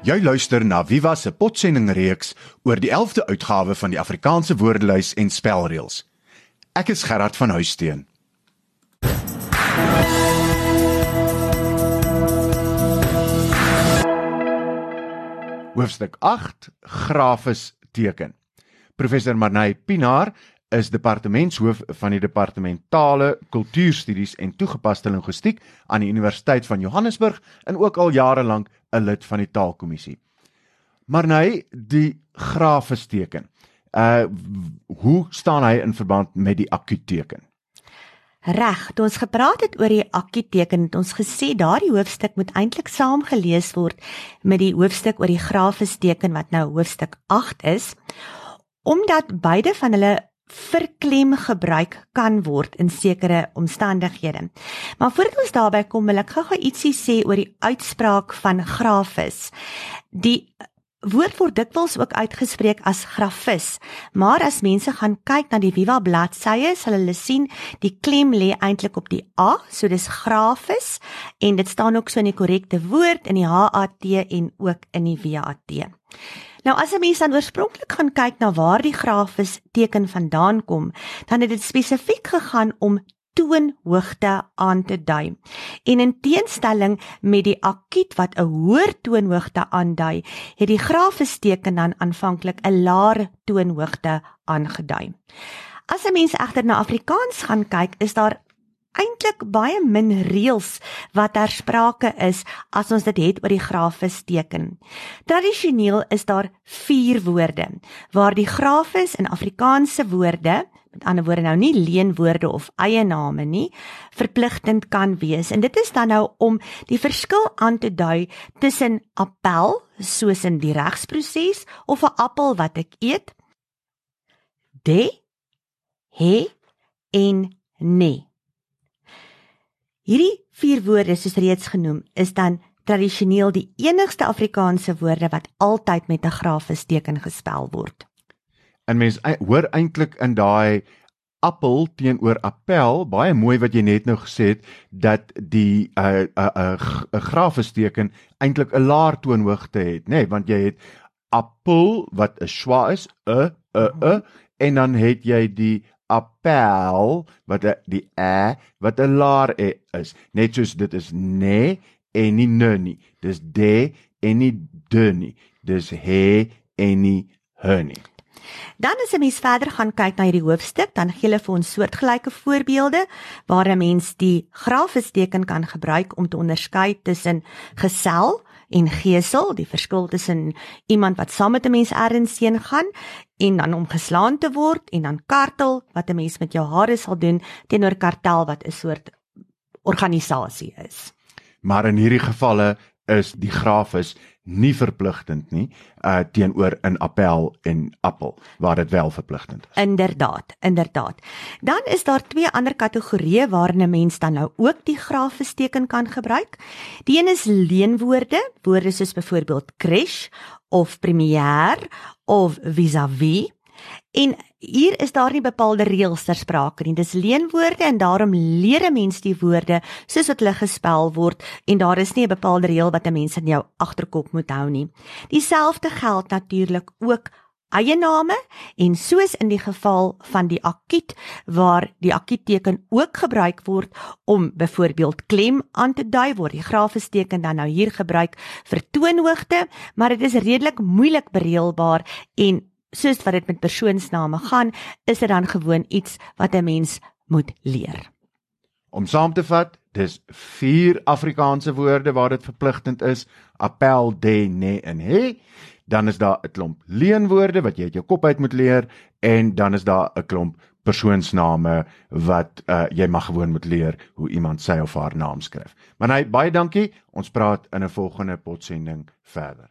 Jy luister na Viva se potsending reeks oor die 11de uitgawe van die Afrikaanse woordelys en spelreëls. Ek is Gerard van Huisteen. Hoofstuk 8: Grafis teken. Professor Marnay Pinaar is departementshoof van die departementale kultuurstudies en toegepaste linguistiek aan die Universiteit van Johannesburg en ook al jare lank 'n lid van die taalkommissie. Maar nee, die grafesteken. Uh hoe staan hy in verband met die akuteken? Reg, toe ons gepraat het oor die akuteken, het ons gesê daardie hoofstuk moet eintlik saamgelees word met die hoofstuk oor die grafesteken wat nou hoofstuk 8 is, omdat beide van hulle verklem gebruik kan word in sekere omstandighede. Maar voordat ons daarby kom, wil ek gou-gou ietsie sê oor die uitspraak van grafis. Die woord word dikwels ook uitgespreek as grafis, maar as mense gaan kyk na die Viva bladsye, sal hulle sien die klem lê eintlik op die a, so dis grafis en dit staan ook so in die korrekte woord in die HAT en ook in die WAT. Nou as 'n mens dan oorspronklik gaan kyk na waar die grafis teken vandaan kom, dan het dit spesifiek gegaan om toonhoogte aan te dui. En in teenstelling met die akuut wat 'n hoër toonhoogte aandui, het die grafis teken dan aanvanklik 'n laer toonhoogte aangedui. As 'n mens egter na Afrikaans gaan kyk, is daar eintlik baie min reëls wat ter sprake is as ons dit het oor die grafis teken. Tradisioneel is daar 4 woorde waar die grafis in Afrikaanse woorde, met ander woorde nou nie leenwoorde of eie name nie, verpligtend kan wees. En dit is dan nou om die verskil aan te dui tussen appel, soos in die regsproses of 'n appel wat ek eet, de, he en nee. Hierdie vier woorde soos reeds genoem is dan tradisioneel die enigste Afrikaanse woorde wat altyd met 'n grafis teken gespel word. En mens hoor eintlik in daai appel teenoor appel baie mooi wat jy net nou gesê het dat die 'n uh, 'n uh, 'n uh, 'n grafis teken eintlik 'n laer toonhoogte het, nê, nee, want jy het appel wat 'n schwa is, 'n 'n 'n en dan het jy die appel wat die e wat 'n laar e is. Net soos dit is nê en nie ne nie. Dis de en nie de nie. Dis he en nie he nie. Dan as mens verder gaan kyk na hierdie hoofstuk, dan gee hulle vir ons soortgelyke voorbeelde waar 'n mens die grafis teken kan gebruik om te onderskei tussen gesel en gesel, die verskil tussen iemand wat saam met 'n mens ergens heen gaan en dan om geslaan te word en dan kartel wat 'n mens met jou hare sal doen teenoor kartel wat 'n soort organisasie is. Maar in hierdie gevalle is die grafis nie verpligtend nie uh teenoor 'n appel en appel waar dit wel verpligtend is. Inderdaad, inderdaad. Dan is daar twee ander kategorieë waarin 'n mens dan nou ook die grafis teken kan gebruik. Die een is leenwoorde, woorde soos byvoorbeeld crash of premier of vis-à-vis. -vis. En hier is daar nie bepaalde reëls ter sprake nie. Dis leenwoorde en daarom leer 'n mens die woorde soos wat hulle gespel word en daar is nie 'n bepaalde reël wat 'n mens in jou agterkop moet hou nie. Dieselfde geld natuurlik ook eie name en soos in die geval van die akuut waar die akuut teken ook gebruik word om byvoorbeeld klem aan te dui word die grafis teken dan nou hier gebruik vir toonhoogte maar dit is redelik moeilik bereelbaar en soos wat dit met persoonsname gaan, is dit dan gewoon iets wat 'n mens moet leer. Om saam te vat, dis vier Afrikaanse woorde waar dit verpligtend is: appel, de, ne en he. Dan is daar 'n klomp leenwoorde wat jy uit jou kop uit moet leer en dan is daar 'n klomp persoonsname wat uh, jy mag gewoon moet leer hoe iemand sy of haar naam skryf. Maar nee, baie dankie. Ons praat in 'n volgende potsending verder.